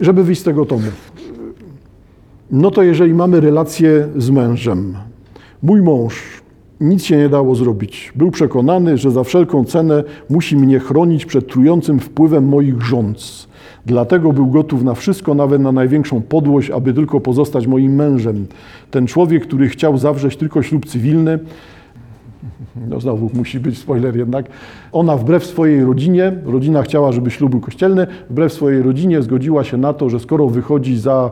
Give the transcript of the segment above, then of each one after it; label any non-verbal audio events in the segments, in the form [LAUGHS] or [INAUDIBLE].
Żeby wyjść z tego tomu, no to jeżeli mamy relację z mężem, mój mąż nic się nie dało zrobić. Był przekonany, że za wszelką cenę musi mnie chronić przed trującym wpływem moich rządz. Dlatego był gotów na wszystko, nawet na największą podłość, aby tylko pozostać moim mężem. Ten człowiek, który chciał zawrzeć tylko ślub cywilny, no znowu musi być spoiler jednak, ona wbrew swojej rodzinie, rodzina chciała, żeby ślub był kościelny, wbrew swojej rodzinie zgodziła się na to, że skoro wychodzi za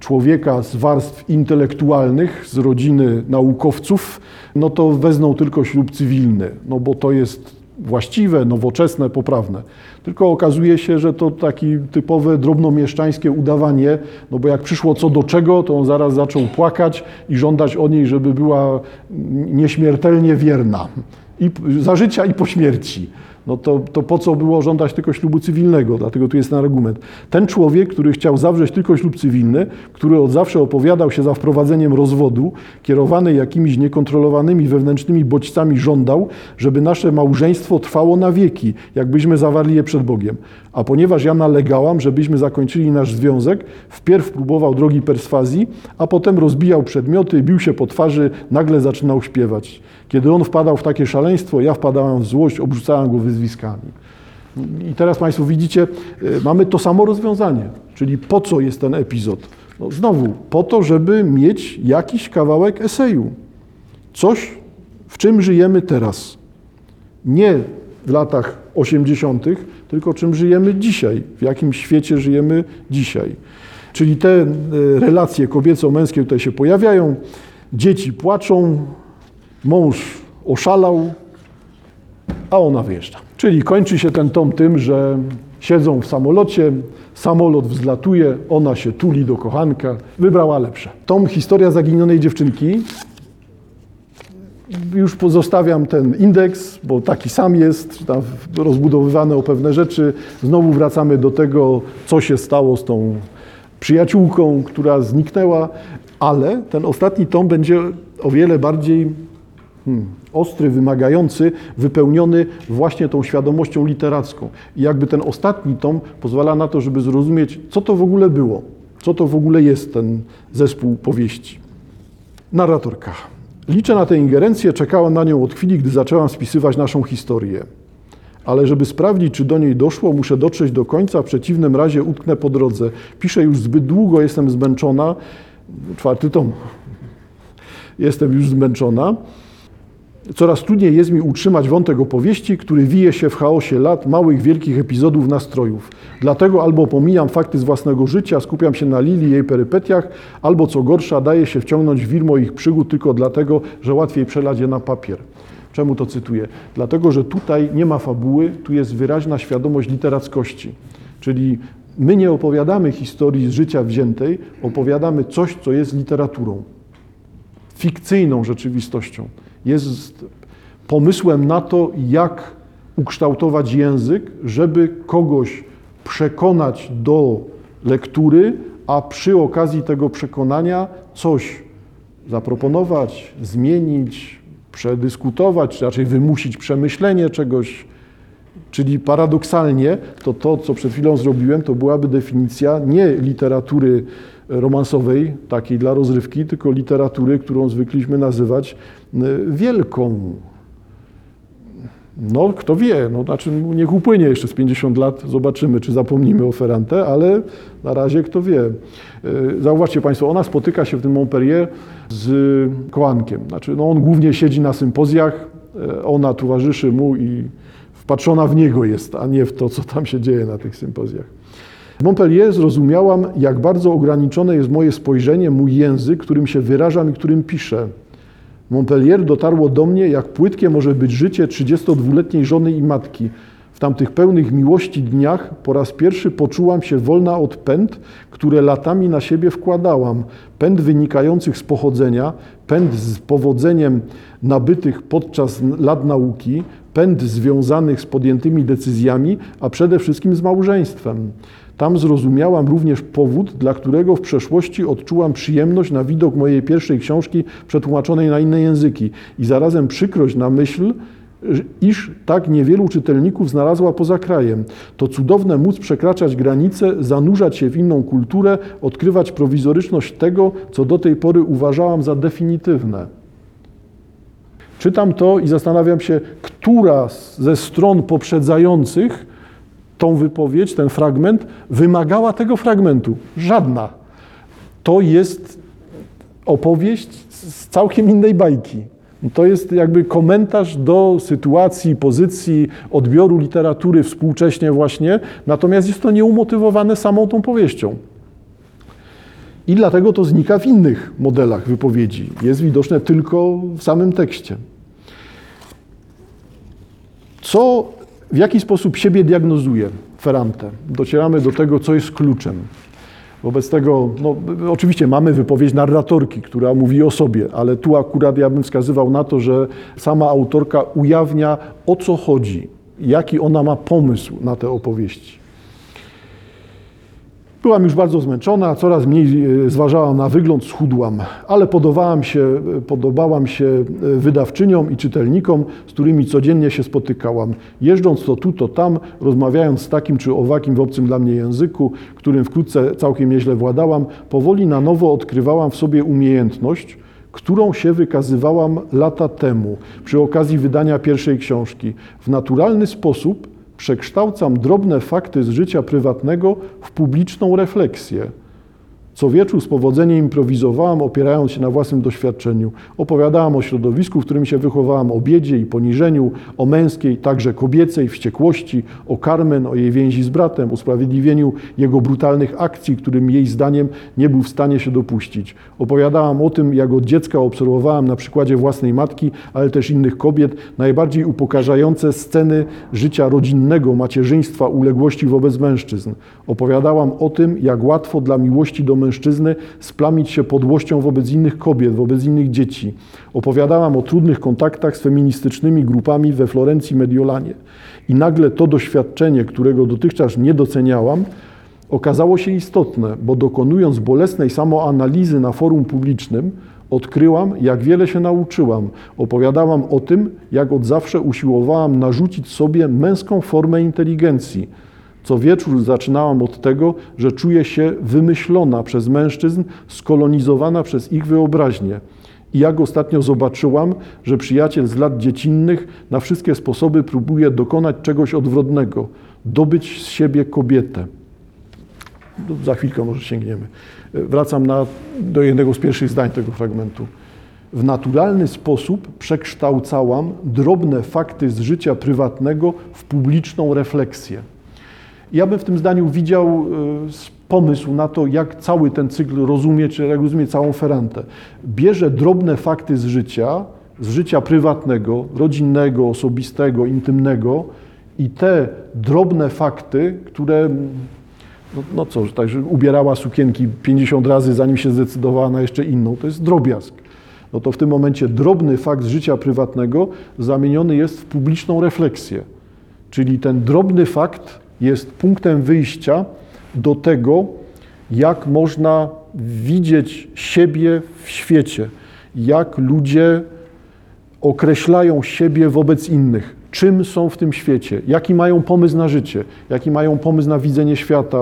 człowieka z warstw intelektualnych, z rodziny naukowców, no to wezmą tylko ślub cywilny, no bo to jest właściwe, nowoczesne, poprawne. Tylko okazuje się, że to takie typowe drobnomieszczańskie udawanie, no bo jak przyszło co do czego, to on zaraz zaczął płakać i żądać o niej, żeby była nieśmiertelnie wierna. I za życia i po śmierci no to, to po co było żądać tylko ślubu cywilnego? Dlatego tu jest ten argument. Ten człowiek, który chciał zawrzeć tylko ślub cywilny, który od zawsze opowiadał się za wprowadzeniem rozwodu, kierowany jakimiś niekontrolowanymi wewnętrznymi bodźcami, żądał, żeby nasze małżeństwo trwało na wieki, jakbyśmy zawarli je przed Bogiem. A ponieważ ja nalegałam, żebyśmy zakończyli nasz związek, wpierw próbował drogi perswazji, a potem rozbijał przedmioty, bił się po twarzy, nagle zaczynał śpiewać. Kiedy on wpadał w takie szaleństwo, ja wpadałam w złość, obrzucałam go wyzwiskami. I teraz Państwo widzicie, y, mamy to samo rozwiązanie. Czyli po co jest ten epizod? No znowu, po to, żeby mieć jakiś kawałek eseju. Coś, w czym żyjemy teraz. Nie w latach 80., tylko czym żyjemy dzisiaj, w jakim świecie żyjemy dzisiaj. Czyli te y, relacje kobieco-męskie tutaj się pojawiają, dzieci płaczą, mąż oszalał, a ona wyjeżdża. Czyli kończy się ten tom tym, że siedzą w samolocie, samolot wzlatuje, ona się tuli do kochanka, wybrała lepsze. Tom Historia zaginionej dziewczynki. Już pozostawiam ten indeks, bo taki sam jest, rozbudowywany o pewne rzeczy. Znowu wracamy do tego, co się stało z tą przyjaciółką, która zniknęła, ale ten ostatni tom będzie o wiele bardziej hmm, ostry, wymagający, wypełniony właśnie tą świadomością literacką. I jakby ten ostatni tom pozwala na to, żeby zrozumieć, co to w ogóle było, co to w ogóle jest ten zespół powieści. Narratorka. Liczę na tę ingerencję, czekałam na nią od chwili, gdy zaczęłam spisywać naszą historię. Ale żeby sprawdzić, czy do niej doszło, muszę dotrzeć do końca, w przeciwnym razie utknę po drodze. Piszę już zbyt długo, jestem zmęczona. Czwarty tom. Jestem już zmęczona. Coraz trudniej jest mi utrzymać wątek opowieści, który wije się w chaosie lat, małych, wielkich epizodów nastrojów. Dlatego albo pomijam fakty z własnego życia, skupiam się na Lili i jej perypetiach, albo co gorsza, daję się wciągnąć w wir moich przygód tylko dlatego, że łatwiej przelać je na papier. Czemu to cytuję? Dlatego, że tutaj nie ma fabuły, tu jest wyraźna świadomość literackości. Czyli my nie opowiadamy historii z życia wziętej, opowiadamy coś, co jest literaturą, fikcyjną rzeczywistością jest pomysłem na to, jak ukształtować język, żeby kogoś przekonać do lektury, a przy okazji tego przekonania coś zaproponować, zmienić, przedyskutować, czy raczej wymusić przemyślenie czegoś. Czyli paradoksalnie to to, co przed chwilą zrobiłem, to byłaby definicja nie literatury romansowej, takiej dla rozrywki, tylko literatury, którą zwykliśmy nazywać e, wielką. No, kto wie, no, znaczy niech upłynie jeszcze z 50 lat, zobaczymy, czy zapomnimy o Ferrante, ale na razie kto wie. E, zauważcie Państwo, ona spotyka się w tym Montpellier z kołankiem. Znaczy, no, on głównie siedzi na sympozjach, e, ona towarzyszy mu i wpatrzona w niego jest, a nie w to, co tam się dzieje na tych sympozjach. W Montpellier zrozumiałam, jak bardzo ograniczone jest moje spojrzenie, mój język, którym się wyrażam i którym piszę. Montpellier dotarło do mnie, jak płytkie może być życie 32-letniej żony i matki. W tamtych pełnych miłości dniach po raz pierwszy poczułam się wolna od pęd, które latami na siebie wkładałam. Pęd wynikających z pochodzenia, pęd z powodzeniem nabytych podczas lat nauki, pęd związanych z podjętymi decyzjami, a przede wszystkim z małżeństwem. Tam zrozumiałam również powód, dla którego w przeszłości odczułam przyjemność na widok mojej pierwszej książki przetłumaczonej na inne języki i zarazem przykrość na myśl, iż tak niewielu czytelników znalazła poza krajem. To cudowne móc przekraczać granice, zanurzać się w inną kulturę, odkrywać prowizoryczność tego, co do tej pory uważałam za definitywne. Czytam to i zastanawiam się, która ze stron poprzedzających tą wypowiedź, ten fragment, wymagała tego fragmentu. Żadna. To jest opowieść z całkiem innej bajki. To jest jakby komentarz do sytuacji, pozycji, odbioru literatury współcześnie właśnie, natomiast jest to nieumotywowane samą tą powieścią. I dlatego to znika w innych modelach wypowiedzi. Jest widoczne tylko w samym tekście. Co, w jaki sposób siebie diagnozuje Ferrante? Docieramy do tego, co jest kluczem. Wobec tego, no, oczywiście mamy wypowiedź narratorki, która mówi o sobie, ale tu akurat ja bym wskazywał na to, że sama autorka ujawnia o co chodzi, jaki ona ma pomysł na te opowieści. Byłam już bardzo zmęczona, coraz mniej e, zważałam na wygląd, schudłam, ale podobałam się, podobałam się e, wydawczyniom i czytelnikom, z którymi codziennie się spotykałam. Jeżdżąc to tu, to tam, rozmawiając z takim czy owakim w obcym dla mnie języku, którym wkrótce całkiem nieźle władałam, powoli na nowo odkrywałam w sobie umiejętność, którą się wykazywałam lata temu przy okazji wydania pierwszej książki. W naturalny sposób przekształcam drobne fakty z życia prywatnego w publiczną refleksję. Co wieczór z powodzeniem improwizowałam, opierając się na własnym doświadczeniu. Opowiadałam o środowisku, w którym się wychowałam, o biedzie i poniżeniu, o męskiej, także kobiecej wściekłości, o Carmen, o jej więzi z bratem, usprawiedliwieniu jego brutalnych akcji, którym jej zdaniem nie był w stanie się dopuścić. Opowiadałam o tym, jak od dziecka obserwowałam na przykładzie własnej matki, ale też innych kobiet, najbardziej upokarzające sceny życia rodzinnego, macierzyństwa, uległości wobec mężczyzn. Opowiadałam o tym, jak łatwo dla miłości do mężczyzny splamić się podłością wobec innych kobiet, wobec innych dzieci. Opowiadałam o trudnych kontaktach z feministycznymi grupami we Florencji Mediolanie. I nagle to doświadczenie, którego dotychczas nie doceniałam, okazało się istotne, bo dokonując bolesnej samoanalizy na forum publicznym, odkryłam, jak wiele się nauczyłam. Opowiadałam o tym, jak od zawsze usiłowałam narzucić sobie męską formę inteligencji co wieczór zaczynałam od tego, że czuję się wymyślona przez mężczyzn, skolonizowana przez ich wyobraźnię. I jak ostatnio zobaczyłam, że przyjaciel z lat dziecinnych na wszystkie sposoby próbuje dokonać czegoś odwrotnego, dobyć z siebie kobietę. No, za chwilkę może sięgniemy. Wracam na, do jednego z pierwszych zdań tego fragmentu. W naturalny sposób przekształcałam drobne fakty z życia prywatnego w publiczną refleksję. Ja bym w tym zdaniu widział e, pomysł na to, jak cały ten cykl rozumie, czy jak rozumie całą Ferrantę. Bierze drobne fakty z życia, z życia prywatnego, rodzinnego, osobistego, intymnego i te drobne fakty, które no, no co, także ubierała sukienki 50 razy, zanim się zdecydowała na jeszcze inną, to jest drobiazg. No to w tym momencie drobny fakt z życia prywatnego zamieniony jest w publiczną refleksję. Czyli ten drobny fakt jest punktem wyjścia do tego, jak można widzieć siebie w świecie, jak ludzie określają siebie wobec innych, czym są w tym świecie, jaki mają pomysł na życie, jaki mają pomysł na widzenie świata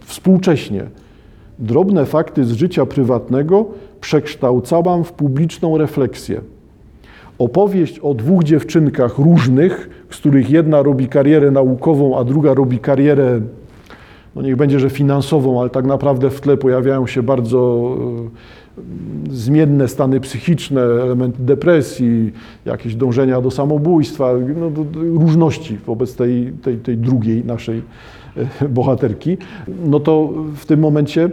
współcześnie. Drobne fakty z życia prywatnego przekształcałam w publiczną refleksję. Opowieść o dwóch dziewczynkach różnych, z których jedna robi karierę naukową, a druga robi karierę, no niech będzie, że finansową, ale tak naprawdę w tle pojawiają się bardzo e, zmienne stany psychiczne, elementy depresji, jakieś dążenia do samobójstwa, no, różności wobec tej, tej, tej drugiej naszej e, bohaterki, no to w tym momencie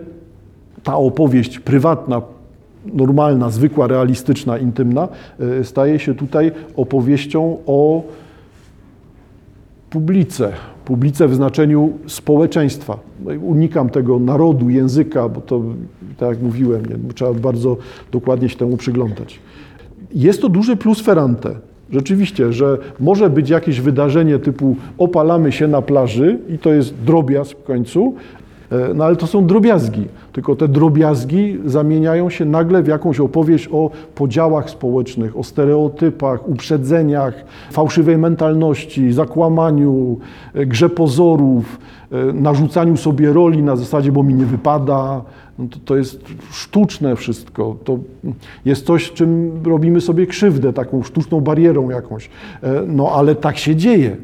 ta opowieść prywatna, normalna, zwykła, realistyczna, intymna, e, staje się tutaj opowieścią o publice, publice w znaczeniu społeczeństwa. No unikam tego narodu, języka, bo to, tak jak mówiłem, nie, trzeba bardzo dokładnie się temu przyglądać. Jest to duży plus Ferrante. Rzeczywiście, że może być jakieś wydarzenie typu opalamy się na plaży i to jest drobiazg w końcu, No ale to są drobiazgi, tylko te drobiazgi zamieniają się nagle w jakąś opowieść o podziałach społecznych, o stereotypach, uprzedzeniach, fałszywej mentalności, zakłamaniu, e, grze pozorów, e, narzucaniu sobie roli na zasadzie, bo mi nie wypada. No to, to jest sztuczne wszystko. To jest coś, czym robimy sobie krzywdę, taką sztuczną barierą jakąś. E, No ale tak się dzieje.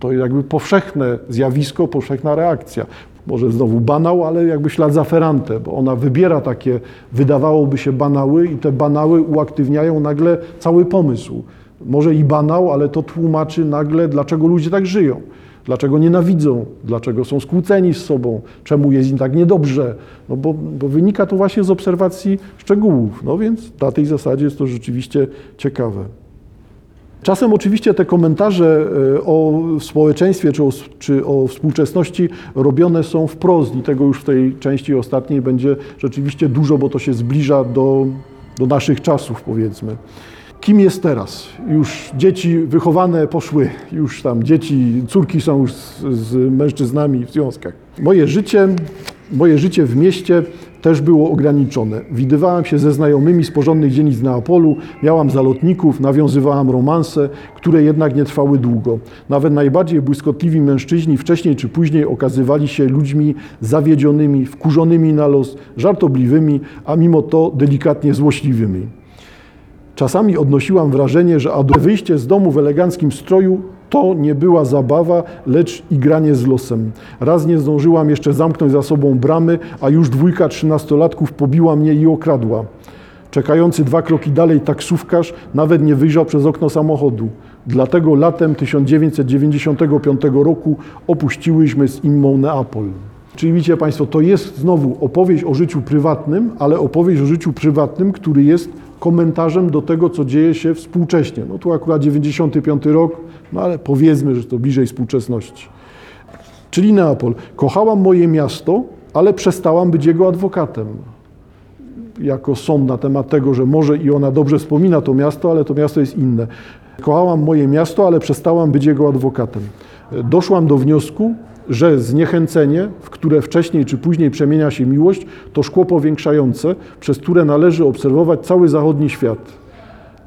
To jakby powszechne zjawisko, powszechna reakcja. Może znowu banał, ale jakby ślad za Ferrante, bo ona wybiera takie, wydawałoby się banały i te banały uaktywniają nagle cały pomysł. Może i banał, ale to tłumaczy nagle, dlaczego ludzie tak żyją. Dlaczego nienawidzą, dlaczego są skłóceni z sobą, czemu jest im tak niedobrze. No bo, bo wynika to właśnie z obserwacji szczegółów. No więc na tej zasadzie jest to rzeczywiście ciekawe. Czasem oczywiście te komentarze e, o społeczeństwie czy o, czy o współczesności robione są wprost i tego już w tej części ostatniej będzie rzeczywiście dużo, bo to się zbliża do, do naszych czasów powiedzmy. Kim jest teraz? Już dzieci wychowane poszły, już tam dzieci, córki są już z, z mężczyznami w związkach. Moje życie, moje życie w mieście też było ograniczone. Widywałam się ze znajomymi z porządnych dzielnic Neapolu, miałam zalotników, nawiązywałam romanse, które jednak nie trwały długo. Nawet najbardziej błyskotliwi mężczyźni wcześniej czy później okazywali się ludźmi zawiedzionymi, wkurzonymi na los, żartobliwymi, a mimo to delikatnie złośliwymi. Czasami odnosiłam wrażenie, że wyjście z domu w eleganckim stroju to nie była zabawa, lecz igranie z losem. Raz nie zdążyłam jeszcze zamknąć za sobą bramy, a już dwójka trzynastolatków pobiła mnie i okradła. Czekający dwa kroki dalej taksówkarz nawet nie wyjrzał przez okno samochodu. Dlatego latem 1995 roku opuściłyśmy z Immą Neapol. Czyli widzicie Państwo, to jest znowu opowieść o życiu prywatnym, ale opowieść o życiu prywatnym, który jest komentarzem do tego, co dzieje się współcześnie. No tu akurat 95 rok, no ale powiedzmy, że to bliżej współczesności. Czyli Neapol. Kochałam moje miasto, ale przestałam być jego adwokatem. Jako sąd na temat tego, że może i ona dobrze wspomina to miasto, ale to miasto jest inne. Kochałam moje miasto, ale przestałam być jego adwokatem. Doszłam do wniosku, że zniechęcenie, w które wcześniej czy później przemienia się miłość, to szkło powiększające, przez które należy obserwować cały zachodni świat.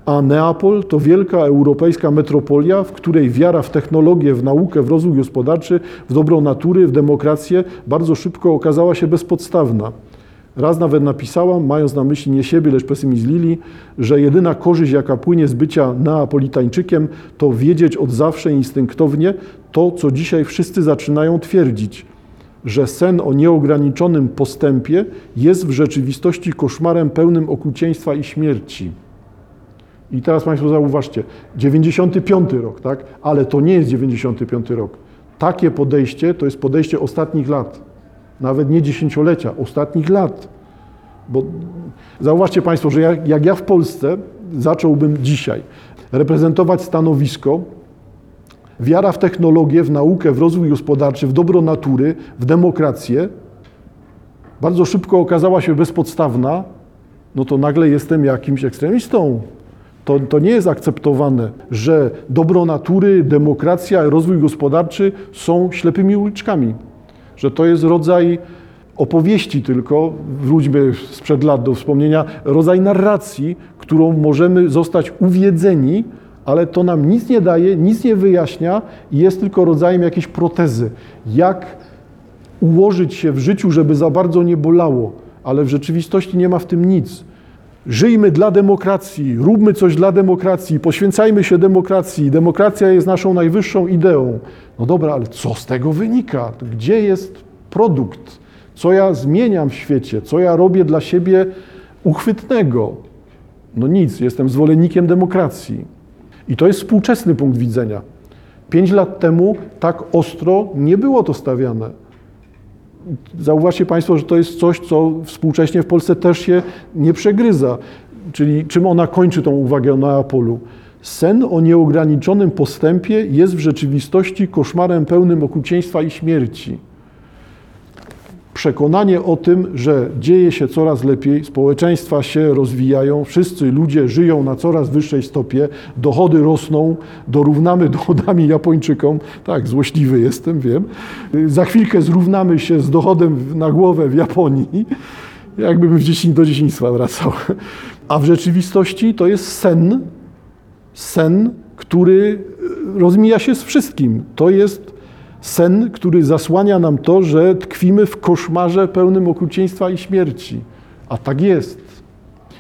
A Neapol to wielka europejska metropolia, w której wiara w technologię, w naukę, w rozwój gospodarczy, w dobro natury, w demokrację bardzo szybko okazała się bezpodstawna. Raz nawet napisałam, mając na myśli nie siebie, lecz pesymizm Lili, że jedyna korzyść, jaka płynie z bycia neapolitańczykiem, to wiedzieć od zawsze instynktownie to, co dzisiaj wszyscy zaczynają twierdzić, że sen o nieograniczonym postępie jest w rzeczywistości koszmarem pełnym okrucieństwa i śmierci. I teraz Państwo zauważcie, 95 rok, tak? Ale to nie jest 95 rok. Takie podejście to jest podejście ostatnich lat nawet nie dziesięciolecia, ostatnich lat. Bo zauważcie Państwo, że jak, jak ja w Polsce zacząłbym dzisiaj reprezentować stanowisko, wiara w technologię, w naukę, w rozwój gospodarczy, w dobro natury, w demokrację, bardzo szybko okazała się bezpodstawna, no to nagle jestem jakimś ekstremistą. To, to nie jest akceptowane, że dobro natury, demokracja, rozwój gospodarczy są ślepymi uliczkami że to jest rodzaj opowieści tylko, wróćmy sprzed lat do wspomnienia, rodzaj narracji, którą możemy zostać uwiedzeni, ale to nam nic nie daje, nic nie wyjaśnia i jest tylko rodzajem jakiejś protezy. Jak ułożyć się w życiu, żeby za bardzo nie bolało, ale w rzeczywistości nie ma w tym nic. Żyjmy dla demokracji, róbmy coś dla demokracji, poświęcajmy się demokracji. Demokracja jest naszą najwyższą ideą. No dobra, ale co z tego wynika? Gdzie jest produkt? Co ja zmieniam w świecie? Co ja robię dla siebie uchwytnego? No nic, jestem zwolennikiem demokracji. I to jest współczesny punkt widzenia. Pięć lat temu tak ostro nie było to stawiane. Zauważcie Państwo, że to jest coś, co współcześnie w Polsce też się nie przegryza. Czyli czym ona kończy tą uwagę o Neapolu? Sen o nieograniczonym postępie jest w rzeczywistości koszmarem pełnym okrucieństwa i śmierci. Przekonanie o tym, że dzieje się coraz lepiej, społeczeństwa się rozwijają, wszyscy ludzie żyją na coraz wyższej stopie, dochody rosną, dorównamy [LAUGHS] dochodami Japończykom. Tak, złośliwy jestem, wiem. Za chwilkę zrównamy się z dochodem na głowę w Japonii, jakbym w dzieciń, do dzieciństwa wracał. A w rzeczywistości to jest sen, sen, który rozmija się z wszystkim. To jest sen, który zasłania nam to, że tkwimy w koszmarze pełnym okrucieństwa i śmierci. A tak jest.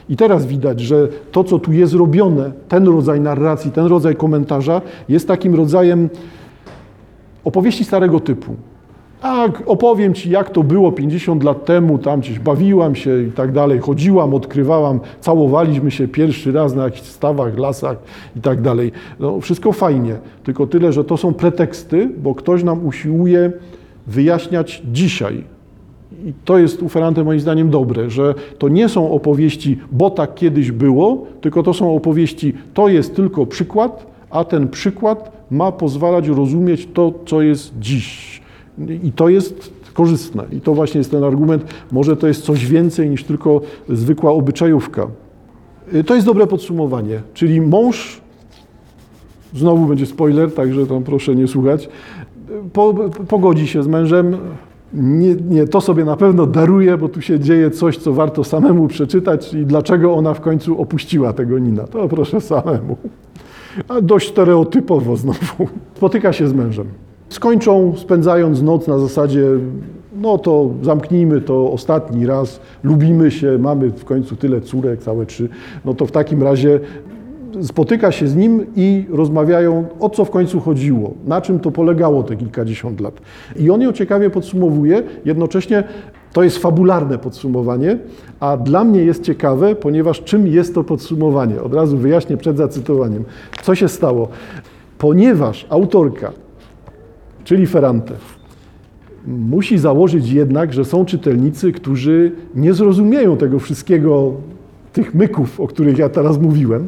I teraz widać, że to, co tu jest robione, ten rodzaj narracji, ten rodzaj komentarza, jest takim rodzajem opowieści starego typu. Tak, opowiem Ci, jak to było 50 lat temu, tam gdzieś bawiłam się i tak dalej, chodziłam, odkrywałam, całowaliśmy się pierwszy raz na jakichś stawach, lasach i tak dalej. No, wszystko fajnie, tylko tyle, że to są preteksty, bo ktoś nam usiłuje wyjaśniać dzisiaj. I to jest u Ferrante moim zdaniem dobre, że to nie są opowieści, bo tak kiedyś było, tylko to są opowieści, to jest tylko przykład, a ten przykład ma pozwalać rozumieć to, co jest dziś. I to jest korzystne. I to właśnie jest ten argument, może to jest coś więcej niż tylko zwykła obyczajówka. Y, To jest dobre podsumowanie. Czyli mąż, znowu będzie spoiler, także tam proszę nie słuchać, po, pogodzi się z mężem. Nie, nie, to sobie na pewno daruje, bo tu się dzieje coś, co warto samemu przeczytać i dlaczego ona w końcu opuściła tego Nina. To proszę samemu. A dość stereotypowo znowu. Spotyka się z mężem. Skończą spędzając noc na zasadzie, no to zamknijmy to ostatni raz, lubimy się, mamy w końcu tyle córek, całe trzy, no to w takim razie spotyka się z nim i rozmawiają, o co w końcu chodziło, na czym to polegało te kilkadziesiąt lat. I on ją ciekawie podsumowuje, jednocześnie to jest fabularne podsumowanie, a dla mnie jest ciekawe, ponieważ czym jest to podsumowanie? Od razu wyjaśnię przed zacytowaniem. Co się stało? Ponieważ autorka czyli Ferrante. Musi założyć jednak, że są czytelnicy, którzy nie zrozumieją tego wszystkiego, tych myków, o których ja teraz mówiłem,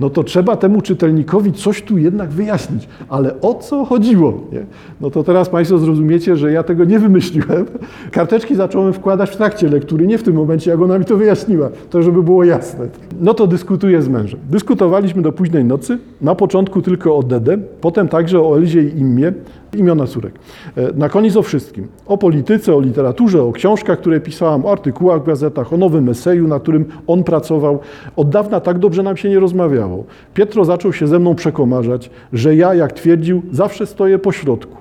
no to trzeba temu czytelnikowi coś tu jednak wyjaśnić. Ale o co chodziło? Nie? No to teraz Państwo zrozumiecie, że ja tego nie wymyśliłem. Karteczki zacząłem wkładać w trakcie lektury, nie w tym momencie, jak ona mi to wyjaśniła, to żeby było jasne. No to dyskutuję z mężem. Dyskutowaliśmy do późnej nocy, na początku tylko o Dede, potem także o Elizie i Immie, imiona córek. E, Na koniec o wszystkim. O polityce, o literaturze, o książkach, które pisałam, o artykułach w gazetach, o nowym eseju, na którym on pracował. Od dawna tak dobrze nam się nie rozmawiało. Pietro zaczął się ze mną przekomarzać, że ja, jak twierdził, zawsze stoję po środku.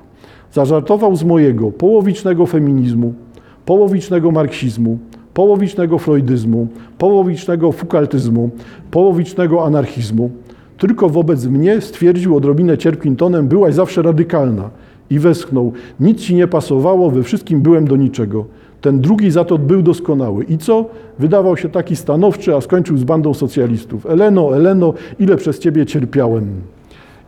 Zażartował z mojego połowicznego feminizmu, połowicznego marksizmu, połowicznego freudyzmu, połowicznego fukaltyzmu, połowicznego anarchizmu. Tylko wobec mnie stwierdził odrobinę cierpkim tonem, byłaś zawsze radykalna. I westchnął, nic ci nie pasowało, we wszystkim byłem do niczego. Ten drugi za to był doskonały. I co? Wydawał się taki stanowczy, a skończył z bandą socjalistów. Eleno, Eleno, ile przez ciebie cierpiałem.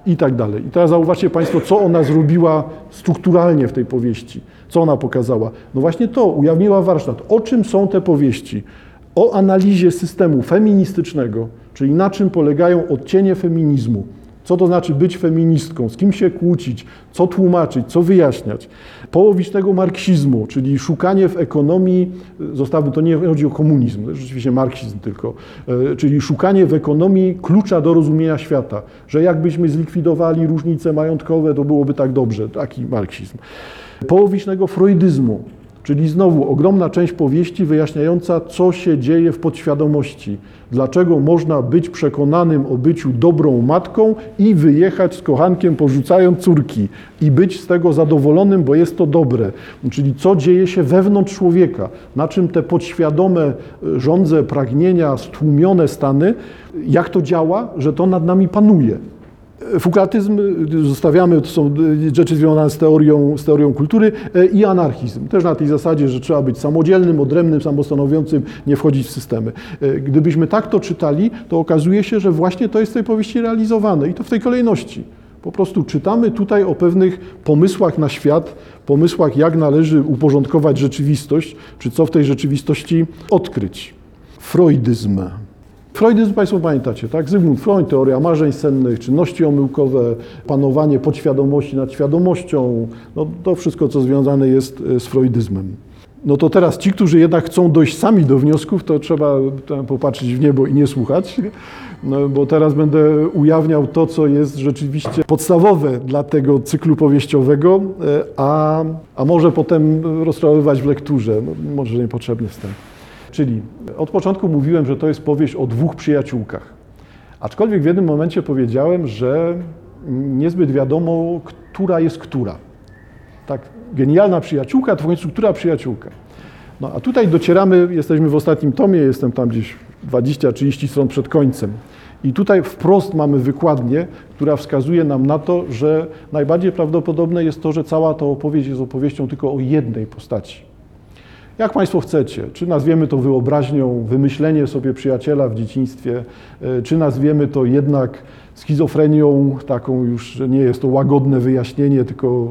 I tak dalej. I teraz zauważcie Państwo, co ona zrobiła strukturalnie w tej powieści. Co ona pokazała? No właśnie to, ujawniła warsztat. O czym są te powieści? O analizie systemu feministycznego, czyli na czym polegają odcienie feminizmu. Co to znaczy być feministką, z kim się kłócić, co tłumaczyć, co wyjaśniać. Połowicznego marksizmu, czyli szukanie w ekonomii, zostawmy, to nie chodzi o komunizm, to jest rzeczywiście marksizm tylko, e, czyli szukanie w ekonomii klucza do rozumienia świata, że jakbyśmy zlikwidowali różnice majątkowe, to byłoby tak dobrze, taki marksizm. Połowicznego freudyzmu, Czyli znowu ogromna część powieści wyjaśniająca, co się dzieje w podświadomości. Dlaczego można być przekonanym o byciu dobrą matką i wyjechać z kochankiem, porzucając córki i być z tego zadowolonym, bo jest to dobre. Czyli co dzieje się wewnątrz człowieka, na czym te podświadome e, żądze, pragnienia, stłumione stany, jak to działa, że to nad nami panuje. Foucaultyzm zostawiamy, to są rzeczy związane z teorią, z teorią kultury e, i anarchizm. Też na tej zasadzie, że trzeba być samodzielnym, odrębnym, samostanowiącym, nie wchodzić w systemy. E, Gdybyśmy tak to czytali, to okazuje się, że właśnie to jest w tej powieści realizowane i to w tej kolejności. Po prostu czytamy tutaj o pewnych pomysłach na świat, pomysłach, jak należy uporządkować rzeczywistość, czy co w tej rzeczywistości odkryć. Freudyzm. Freudyzm Państwo pamiętacie, tak? Zygmunt Freud, teoria marzeń sennych, czynności omyłkowe, panowanie podświadomości nad świadomością, no to wszystko, co związane jest e, z freudyzmem. No to teraz ci, którzy jednak chcą dojść sami do wniosków, to trzeba popatrzeć w niebo i nie słuchać, no, bo teraz będę ujawniał to, co jest rzeczywiście podstawowe dla tego cyklu powieściowego, e, a, a może potem rozprawowywać w lekturze, no, może niepotrzebnie wstęp. Czyli od początku mówiłem, że to jest powieść o dwóch przyjaciółkach. Aczkolwiek w jednym momencie powiedziałem, że niezbyt wiadomo, która jest która. Tak, genialna przyjaciółka, to w końcu która przyjaciółka. No a tutaj docieramy, jesteśmy w ostatnim tomie, jestem tam gdzieś 20-30 stron przed końcem. I tutaj wprost mamy wykładnię, która wskazuje nam na to, że najbardziej prawdopodobne jest to, że cała ta opowieść jest opowieścią tylko o jednej postaci. Jak Państwo chcecie, czy nazwiemy to wyobraźnią, wymyślenie sobie przyjaciela w dzieciństwie, e, czy nazwiemy to jednak schizofrenią, taką już, nie jest to łagodne wyjaśnienie, tylko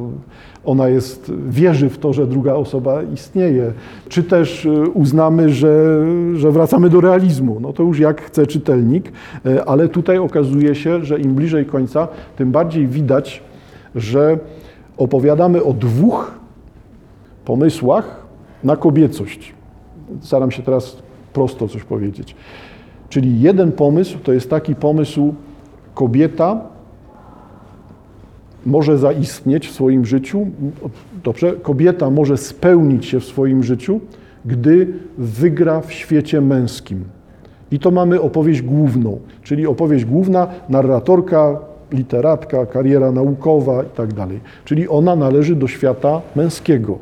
ona jest, wierzy w to, że druga osoba istnieje, czy też e, uznamy, że, że wracamy do realizmu. No to już jak chce czytelnik, e, ale tutaj okazuje się, że im bliżej końca, tym bardziej widać, że opowiadamy o dwóch pomysłach na kobiecość. Staram się teraz prosto coś powiedzieć. Czyli jeden pomysł to jest taki pomysł, kobieta może zaistnieć w swoim życiu, dobrze, kobieta może spełnić się w swoim życiu, gdy wygra w świecie męskim. I to mamy opowieść główną, czyli opowieść główna, narratorka, literatka, kariera naukowa i tak dalej. Czyli ona należy do świata męskiego.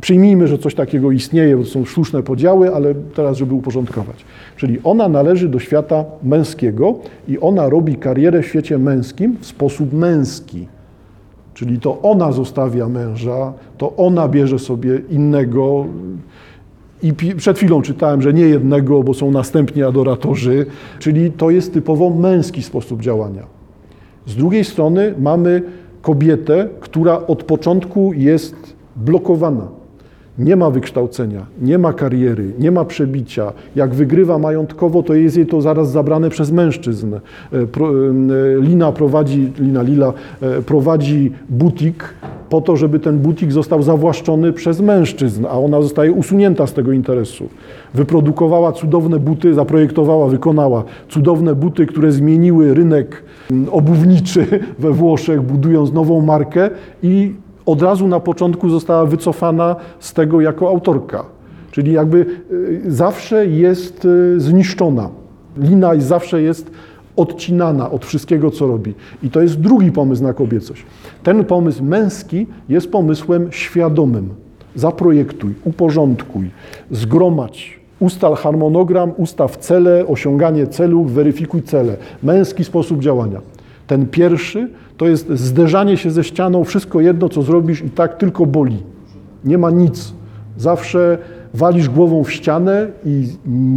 Przyjmijmy, że coś takiego istnieje, bo to są sztuczne podziały, ale teraz, żeby uporządkować. Czyli ona należy do świata męskiego i ona robi karierę w świecie męskim w sposób męski. Czyli to ona zostawia męża, to ona bierze sobie innego. I przed chwilą czytałem, że nie jednego, bo są następni adoratorzy, czyli to jest typowo męski sposób działania. Z drugiej strony mamy kobietę, która od początku jest blokowana nie ma wykształcenia, nie ma kariery, nie ma przebicia. Jak wygrywa majątkowo, to jest jej to zaraz zabrane przez mężczyzn. E, e, Lina prowadzi, Lina Lila e, prowadzi butik po to, żeby ten butik został zawłaszczony przez mężczyzn, a ona zostaje usunięta z tego interesu. Wyprodukowała cudowne buty, zaprojektowała, wykonała cudowne buty, które zmieniły rynek obuwniczy we Włoszech, budując nową markę i od razu na początku została wycofana z tego jako autorka. Czyli jakby y, zawsze jest y, zniszczona. Lina zawsze jest odcinana od wszystkiego, co robi. I to jest drugi pomysł na kobiecość. Ten pomysł męski jest pomysłem świadomym. Zaprojektuj, uporządkuj, zgromadź, ustal harmonogram, ustaw cele, osiąganie celów, weryfikuj cele. Męski sposób działania. Ten pierwszy to jest zderzanie się ze ścianą, wszystko jedno, co zrobisz i tak tylko boli. Nie ma nic. Zawsze walisz głową w ścianę i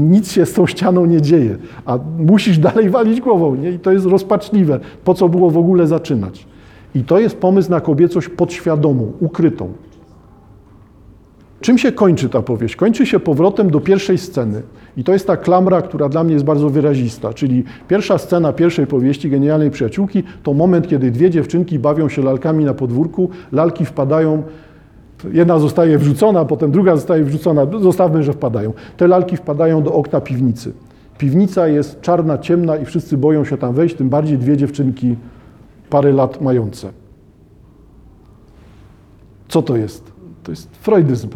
nic się z tą ścianą nie dzieje, a musisz dalej walić głową. Nie? I to jest rozpaczliwe. Po co było w ogóle zaczynać? I to jest pomysł na kobiecość podświadomą, ukrytą. Czym się kończy ta powieść? Kończy się powrotem do pierwszej sceny. I to jest ta klamra, która dla mnie jest bardzo wyrazista. Czyli pierwsza scena pierwszej powieści Genialnej Przyjaciółki to moment, kiedy dwie dziewczynki bawią się lalkami na podwórku, lalki wpadają Jedna zostaje wrzucona, potem druga zostaje wrzucona. Zostawmy, że wpadają. Te lalki wpadają do okna piwnicy. Piwnica jest czarna, ciemna i wszyscy boją się tam wejść, tym bardziej dwie dziewczynki parę lat mające. Co to jest? To jest freudyzm.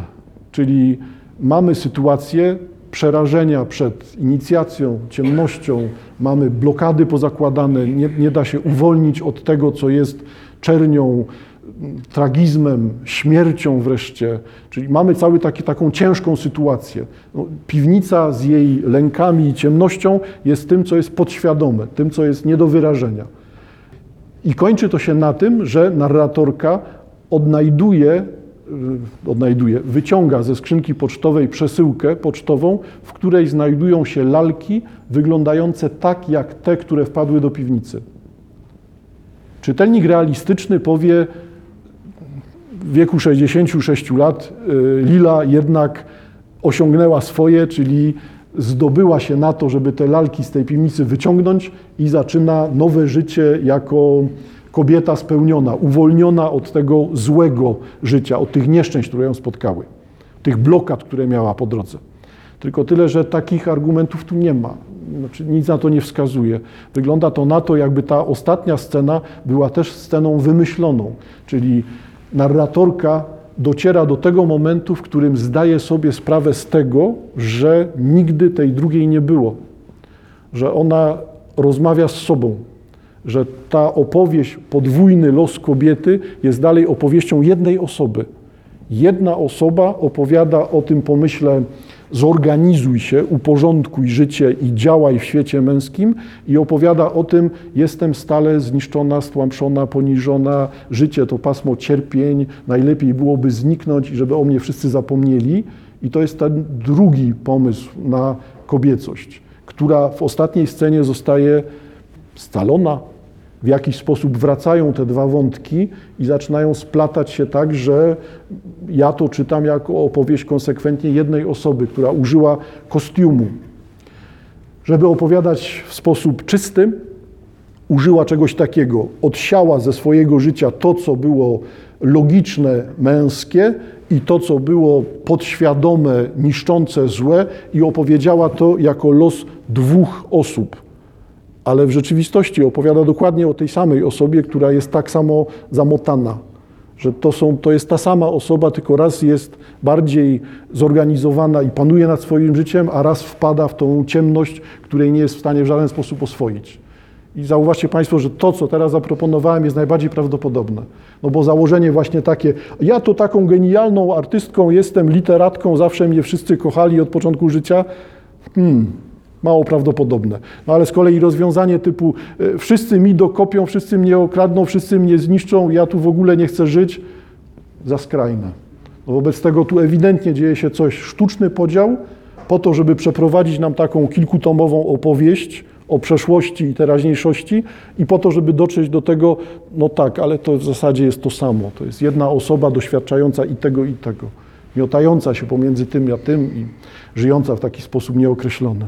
Czyli mamy sytuację przerażenia przed inicjacją, ciemnością, mamy blokady pozakładane, nie, nie da się uwolnić od tego, co jest czernią, tragizmem, śmiercią wreszcie. Czyli mamy cały taki, taką ciężką sytuację. No, piwnica z jej lękami i ciemnością jest tym, co jest podświadome, tym, co jest nie do wyrażenia. I kończy to się na tym, że narratorka odnajduje odnajduje, wyciąga ze skrzynki pocztowej przesyłkę pocztową, w której znajdują się lalki wyglądające tak jak te, które wpadły do piwnicy. Czytelnik realistyczny powie, w wieku 66 lat y, Lila jednak osiągnęła swoje, czyli zdobyła się na to, żeby te lalki z tej piwnicy wyciągnąć i zaczyna nowe życie jako kobieta spełniona, uwolniona od tego złego życia, od tych nieszczęść, które ją spotkały. tych blokad, które miała po drodze. Tylko tyle, że takich argumentów tu nie ma. Znaczy, nic na to nie wskazuje. Wygląda to na to, jakby ta ostatnia scena była też sceną wymyśloną, czyli narratorka dociera do tego momentu, w którym zdaje sobie sprawę z tego, że nigdy tej drugiej nie było, że ona rozmawia z sobą, że ta opowieść, podwójny los kobiety jest dalej opowieścią jednej osoby. Jedna osoba opowiada o tym pomyśle, zorganizuj się, uporządkuj życie i działaj w świecie męskim i opowiada o tym, jestem stale zniszczona, stłamszona, poniżona, życie to pasmo cierpień, najlepiej byłoby zniknąć żeby o mnie wszyscy zapomnieli. I to jest ten drugi pomysł na kobiecość, która w ostatniej scenie zostaje scalona, w jakiś sposób wracają te dwa wątki i zaczynają splatać się tak, że ja to czytam jako opowieść konsekwentnie jednej osoby, która użyła kostiumu. Żeby opowiadać w sposób czysty, użyła czegoś takiego. Odsiała ze swojego życia to, co było logiczne, męskie i to, co było podświadome, niszczące, złe i opowiedziała to jako los dwóch osób ale w rzeczywistości opowiada dokładnie o tej samej osobie, która jest tak samo zamotana. Że to, są, to jest ta sama osoba, tylko raz jest bardziej zorganizowana i panuje nad swoim życiem, a raz wpada w tą ciemność, której nie jest w stanie w żaden sposób oswoić. I zauważcie Państwo, że to, co teraz zaproponowałem, jest najbardziej prawdopodobne. No bo założenie właśnie takie, ja to taką genialną artystką jestem, literatką, zawsze mnie wszyscy kochali od początku życia. Hmm, mało prawdopodobne. No ale z kolei rozwiązanie typu e, wszyscy mi dokopią, wszyscy mnie okradną, wszyscy mnie zniszczą, ja tu w ogóle nie chcę żyć, za skrajne. No wobec tego tu ewidentnie dzieje się coś, sztuczny podział po to, żeby przeprowadzić nam taką kilkutomową opowieść o przeszłości i teraźniejszości i po to, żeby dotrzeć do tego, no tak, ale to w zasadzie jest to samo. To jest jedna osoba doświadczająca i tego, i tego. Miotająca się pomiędzy tym a tym i żyjąca w taki sposób nieokreślony.